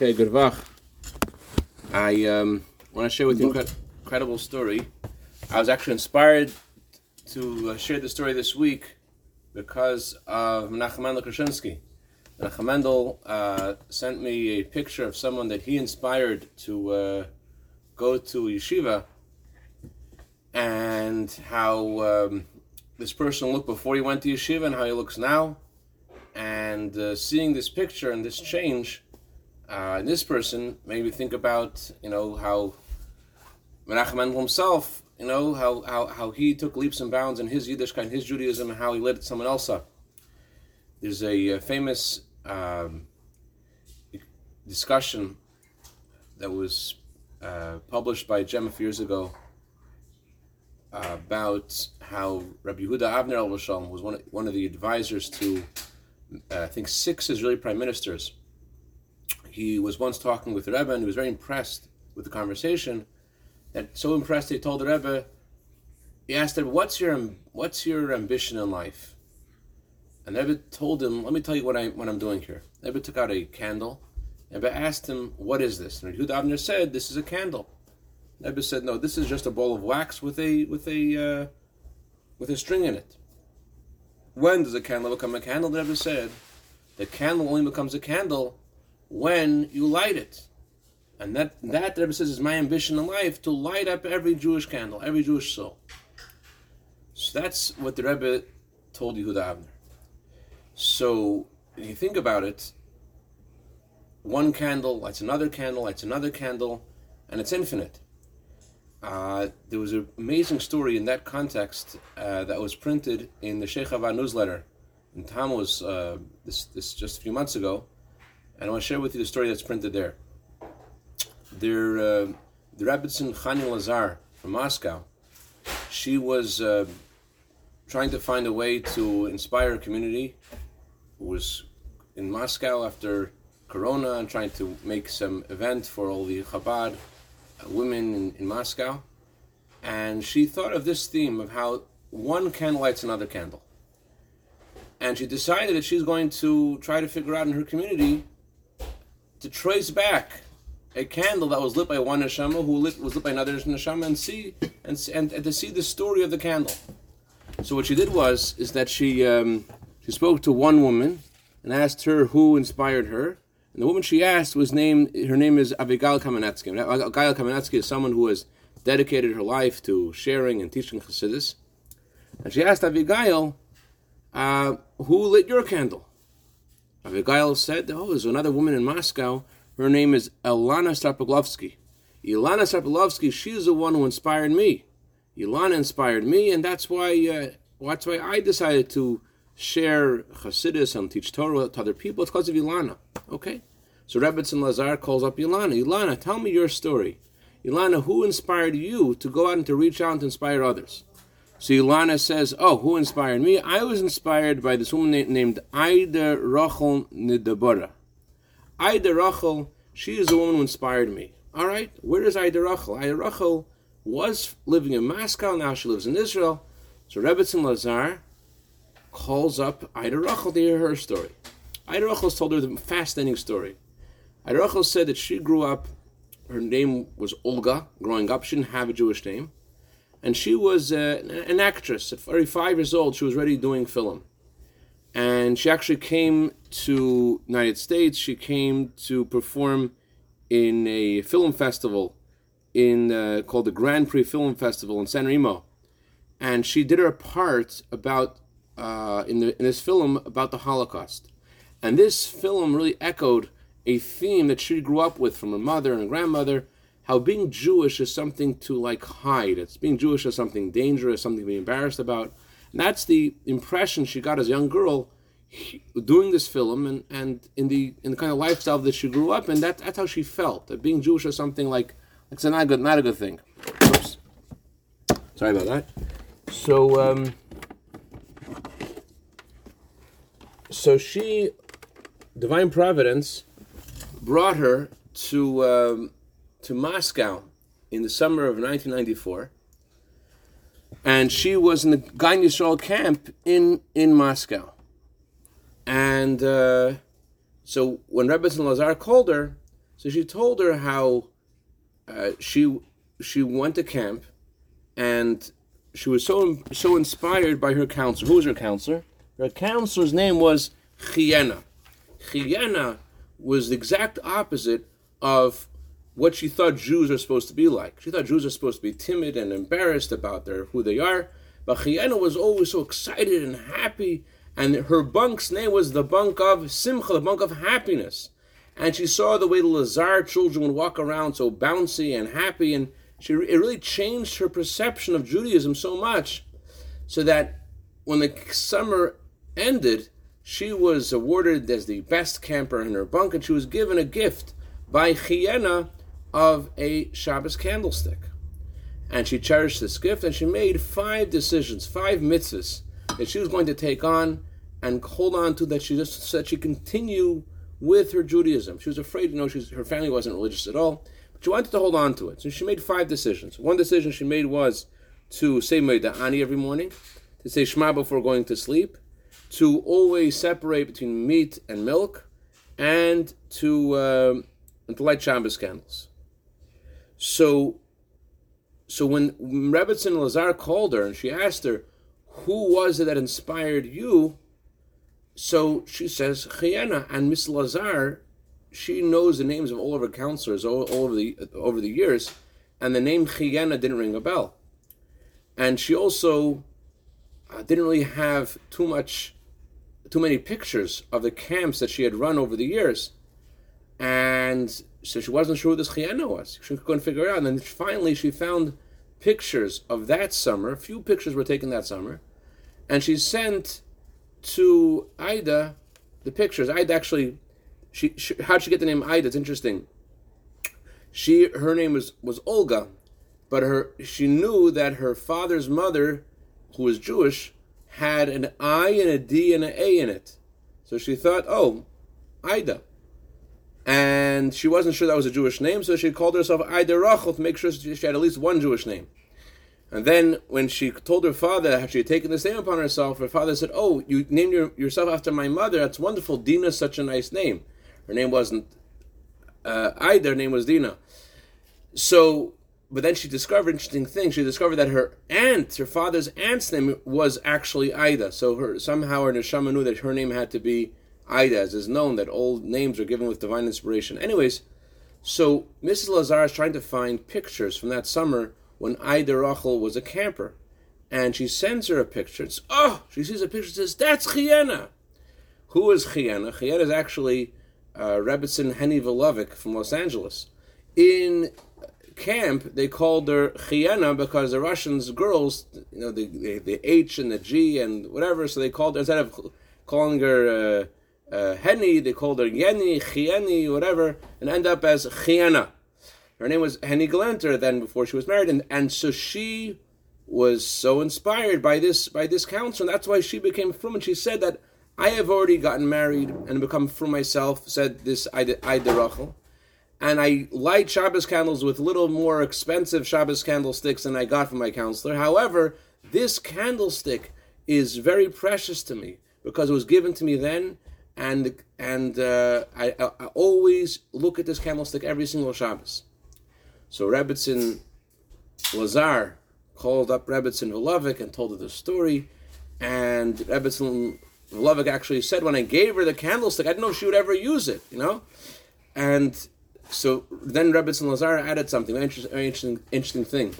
Okay, good vach. I um, want to share with you an incredible story. I was actually inspired to uh, share the story this week because of Menachem Mendel Krashinsky. Menachem Mendel uh, sent me a picture of someone that he inspired to uh, go to yeshiva, and how um, this person looked before he went to yeshiva and how he looks now. And uh, seeing this picture and this change uh, in this person made me think about, you know, how Menachem Mendel himself, you know, how, how, how he took leaps and bounds in his Yiddishkeit, his Judaism, and how he led someone else up. There's a, uh famous um, discussion that was uh, published by Jem a few years ago about how Rabbi Yehuda Avner El was one of, one of the advisors to, uh, I think, six Israeli prime ministers. He was once talking with the Rebbe and he was very impressed with the conversation. That so impressed he told the Rebbe, he asked him, "What's your what's your ambition in life?" And the Rebbe told him, "Let me tell you what I what I'm doing here." The Rebbe took out a candle. The Rebbe asked him, "What is this?" And Yehuda Avner said, "This is a candle." The Rebbe said, "No, this is just a ball of wax with a with a uh, with a string in it." When does a candle become a candle? The Rebbe said, "The candle only becomes a candle when you light it." And that, that Rebbe says is my ambition in life to light up every Jewish candle, every Jewish soul. So that's what the Rebbe told Yehuda Avner. So if you think about it, one candle lights another candle, lights another candle, and it's infinite. Uh, there was an amazing story in that context uh, that was printed in the Sheikh Avad newsletter in Tammuz uh, this, this just a few months ago, and I want to share with you the story that's printed there their uh, the Rebbetzin Chani Lazar from Moscow. She was uh, trying to find a way to inspire a community who was in Moscow after Corona and trying to make some event for all the Chabad uh, women in, in Moscow. And she thought of this theme of how one candle lights another candle. And she decided that she's going to try to figure out in her community to trace back a candle that was lit by one neshama who lit, was lit by another neshama and see and, and, and to see the story of the candle. So what she did was is that she um, she spoke to one woman and asked her who inspired her. And the woman she asked was named her name is Avigail Kamenetsky. Avigail Kamenetsky is someone who has dedicated her life to sharing and teaching Chassidus. And she asked Avigail, uh, "Who lit your candle?" Avigail said, "Oh, there's another woman in Moscow." Her name is Elana Starpoglovsky. Ilana Starpoglovsky, she's the one who inspired me. Ilana inspired me, and that's why uh, that's why I decided to share Hasidus and teach Torah to other people. It's because of Ilana. Okay? So Rebbetzin Lazar calls up Ilana. Ilana, tell me your story. Ilana, who inspired you to go out and to reach out and inspire others? So Ilana says, Oh, who inspired me? I was inspired by this woman named Aida Rachel Nidabora. Ida Rachel, she is the woman who inspired me. All right, where is Ida Rachel? Ida Rachel was living in Moscow, now she lives in Israel. So Rebbetzin Lazar calls up Ida Rachel to hear her story. Ida Rachel told her the fascinating story. Ida Rachel said that she grew up, her name was Olga, growing up, she didn't have a Jewish name. And she was uh, an actress. At 35 years old, she was already doing film and she actually came to United States. She came to perform in a film festival in uh, called the Grand Prix Film Festival in San Remo, and she did her part about uh, in the in this film about the Holocaust, and this film really echoed a theme that she grew up with from her mother and her grandmother. How being Jewish is something to like hide. It's being Jewish is something dangerous, something to be embarrassed about and that's the impression she got as a young girl doing this film and, and in the in the kind of lifestyle that she grew up in. That, that's how she felt. That being Jewish is something like it's not a good not a good thing. Oops. Sorry about that. So um, so she divine providence brought her to um, to Moscow in the summer of 1994 and she was in the Gan camp in in Moscow. And uh, so when Rebbetzin Lazar called her, So she told her how uh, she she went to camp, and she was so so inspired by her counselor. Who was her counselor? Her counselor's name was Chiena. Chiena was the exact opposite of what she thought Jews are supposed to be like. She thought Jews are supposed to be timid and embarrassed about their who they are. But Chiena was always so excited and happy, and her bunk's name was the bunk of Simcha, the bunk of happiness. And she saw the way the Lazar children would walk around so bouncy and happy, and she it really changed her perception of Judaism so much, so that when the summer ended, she was awarded as the best camper in her bunk, and she was given a gift by Chiena of a Shabbos candlestick. And she cherished this gift, and she made five decisions, five mitzvahs that she was going to take on and hold on to that she just said she continue with her Judaism. She was afraid, you know, she was, her family wasn't religious at all, but she wanted to hold on to it. So she made five decisions. One decision she made was to say Ani every morning, to say Shema before going to sleep, to always separate between meat and milk, and to uh, and to light Shabbos candles. So, so when Rebbetzin Lazar called her and she asked her, "Who was it that inspired you?" So she says, "Chiena." And Miss Lazar, she knows the names of all of her counselors all, all over the over the years, and the name Chiena didn't ring a bell. And she also uh, didn't really have too much too many pictures of the camps that she had run over the years. And so she wasn't sure who this Chiena was. She couldn't figure it out. And then finally she found pictures of that summer. A few pictures were taken that summer. And she sent to Ida the pictures. Ida actually, she, she how'd she get the name Ida? It's interesting. She her name was, was Olga, but her she knew that her father's mother, who was Jewish, had an I and a D and an A in it. So she thought, oh, Ida. And she wasn't sure that was a Jewish name, so she called herself Ida Rachel to make sure she had at least one Jewish name. And then when she told her father that she had taken this name upon herself, her father said, Oh, you named your, yourself after my mother. That's wonderful. Dina's such a nice name. Her name wasn't uh, Ida, her name was Dina. So but then she discovered interesting thing. She discovered that her aunt, her father's aunt's name was actually Ida. So her somehow her neshama knew that her name had to be Ida, as is known that old names are given with divine inspiration. Anyways, so Mrs. Lazar is trying to find pictures from that summer when Ida Rachel was a camper, and she sends her a picture. It's oh, she sees a picture. Says that's Chiena. Who is Chiena? Chiena is actually uh, Henny Velovic from Los Angeles. In camp, they called her Chiena because the Russians girls, you know, the, the, the H and the G and whatever, so they called her, instead of calling her uh, uh, Henny, they called her Yeni, Chieni, whatever, and end up as Chiena. Her name was Henny Galanter then before she was married, and, and so she was so inspired by this by this counsel, and that's why she became frum. And she said that I have already gotten married and become frum myself. Said this Ida Rachel and I light Shabbos candles with little more expensive Shabbos candlesticks than I got from my counselor. However, this candlestick is very precious to me because it was given to me then, and and uh, I, I, always look at this candlestick every single Shabbos. So Rebbitzin Lazar called up Rebbitzin Hulavik and told her the story, and Rebbitzin Hulavik actually said, when I gave her the candlestick, I didn't know she would ever use it, you know, and so then Rebbetzin Lazar added something very interesting, very interesting, interesting thing.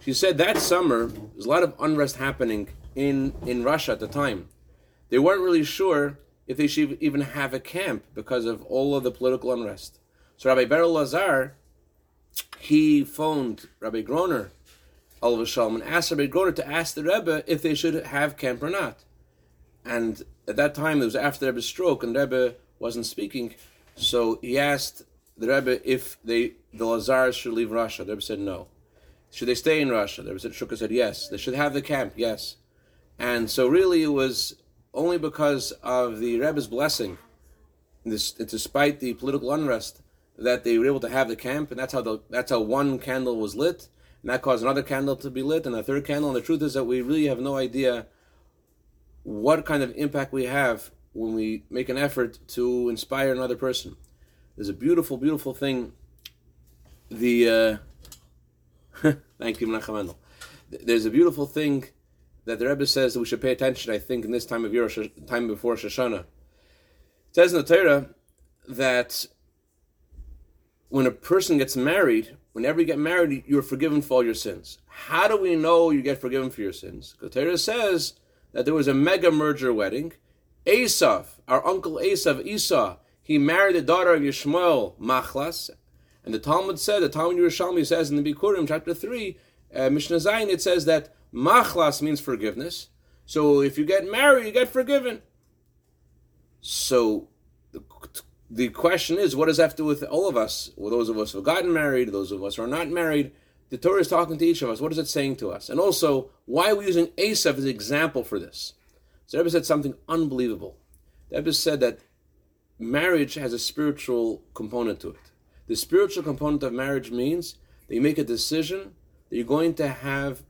She said that summer there's a lot of unrest happening in in Russia at the time. They weren't really sure if they should even have a camp because of all of the political unrest. So Rabbi Berel Lazar, he phoned Rabbi Groner, alav hashalom, and asked Rabbi Groner to ask the Rebbe if they should have camp or not. And at that time, it was after the Rebbe's stroke, and Rebbe wasn't speaking. So he asked the Rebbe if they the Lazars should leave Russia. The Rebbe said no. Should they stay in Russia? The Rebbe said Shukka said yes. They should have the camp, yes. And so really it was only because of the Rebbe's blessing, this, despite the political unrest, that they were able to have the camp, and that's how the that's how one candle was lit, and that caused another candle to be lit, and a third candle. And the truth is that we really have no idea what kind of impact we have when we make an effort to inspire another person. there's a beautiful, beautiful thing. The uh, thank you, Menachem Mendel. There's a beautiful thing that the Rebbe says that we should pay attention. I think in this time of year, time before Rosh Hashanah, it says in the Torah that when a person gets married, whenever you get married, you're forgiven for all your sins. How do we know you get forgiven for your sins? The Torah says that there was a mega merger wedding. Esav, our uncle Esav, Esau, he married the daughter of Yishmael, Machlas. And the Talmud said, the Talmud Yerushalmi says in the Bikurim, chapter 3, uh, Mishnah Zayin, it says that Machlas means forgiveness. So if you get married, you get forgiven. So the, the question is, what does that have to do with all of us? Well, those of us who have gotten married, those of us who are not married. The Torah is talking to each of us. What is it saying to us? And also, why are we using Esav as an example for this? So Rebbe said something unbelievable. Rebbe said that marriage has a spiritual component to it. The spiritual component of marriage means that you make a decision that you're going to have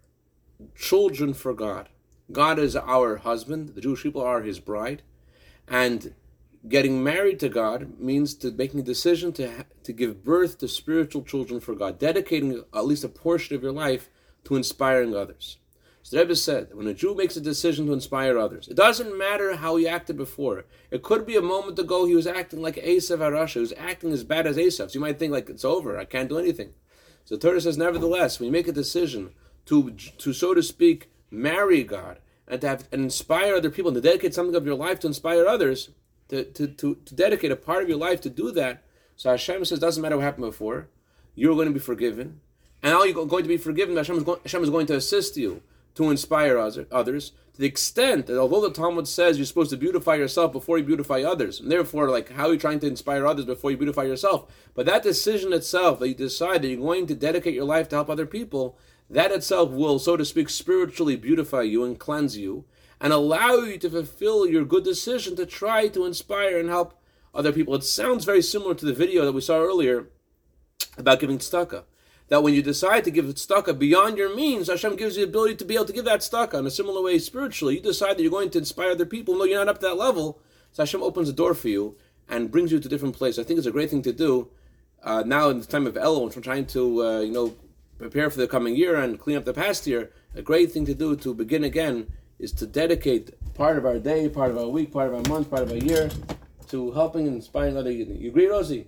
children for God. God is our husband, the Jewish people are his bride, and getting married to God means to making a decision to to give birth to spiritual children for God, dedicating at least a portion of your life to inspiring others. So the Rebbe said, when a Jew makes a decision to inspire others, it doesn't matter how he acted before. It could be a moment ago he was acting like Esav Harasha, he was acting as bad as Esav. So you might think like it's over, I can't do anything. So the Torah says, nevertheless, when you make a decision to, to so to speak, marry God and to have and inspire other people and to dedicate something of your life to inspire others, to, to, to, to dedicate a part of your life to do that. So Hashem says, doesn't matter what happened before, you're going to be forgiven. And how you're going to be forgiven, Hashem is going, Hashem is going to assist you to inspire others to the extent that although the Talmud says you're supposed to beautify yourself before you beautify others, and therefore, like, how are you trying to inspire others before you beautify yourself? But that decision itself, that you decide that you're going to dedicate your life to help other people, that itself will, so to speak, spiritually beautify you and cleanse you and allow you to fulfill your good decision to try to inspire and help other people. It sounds very similar to the video that we saw earlier about giving tzedakah. That when you decide to give tzedakah beyond your means, Hashem gives you the ability to be able to give that tzedakah. In a similar way, spiritually, you decide that you're going to inspire other people. No, you're not up to that level. So Hashem opens the door for you and brings you to a different place. I think it's a great thing to do. Uh, now in the time of Elul, when we're trying to, uh, you know, prepare for the coming year and clean up the past year, a great thing to do to begin again is to dedicate part of our day, part of our week, part of our month, part of our year to helping and inspiring other. You agree, Rosie?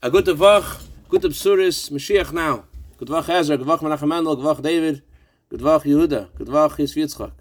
A good vach, good absuris, Mashiach now. Good vach Ezra, good vach Menachem Mendel, good vach David, good vach Yehuda, good vach Yisvitzchak.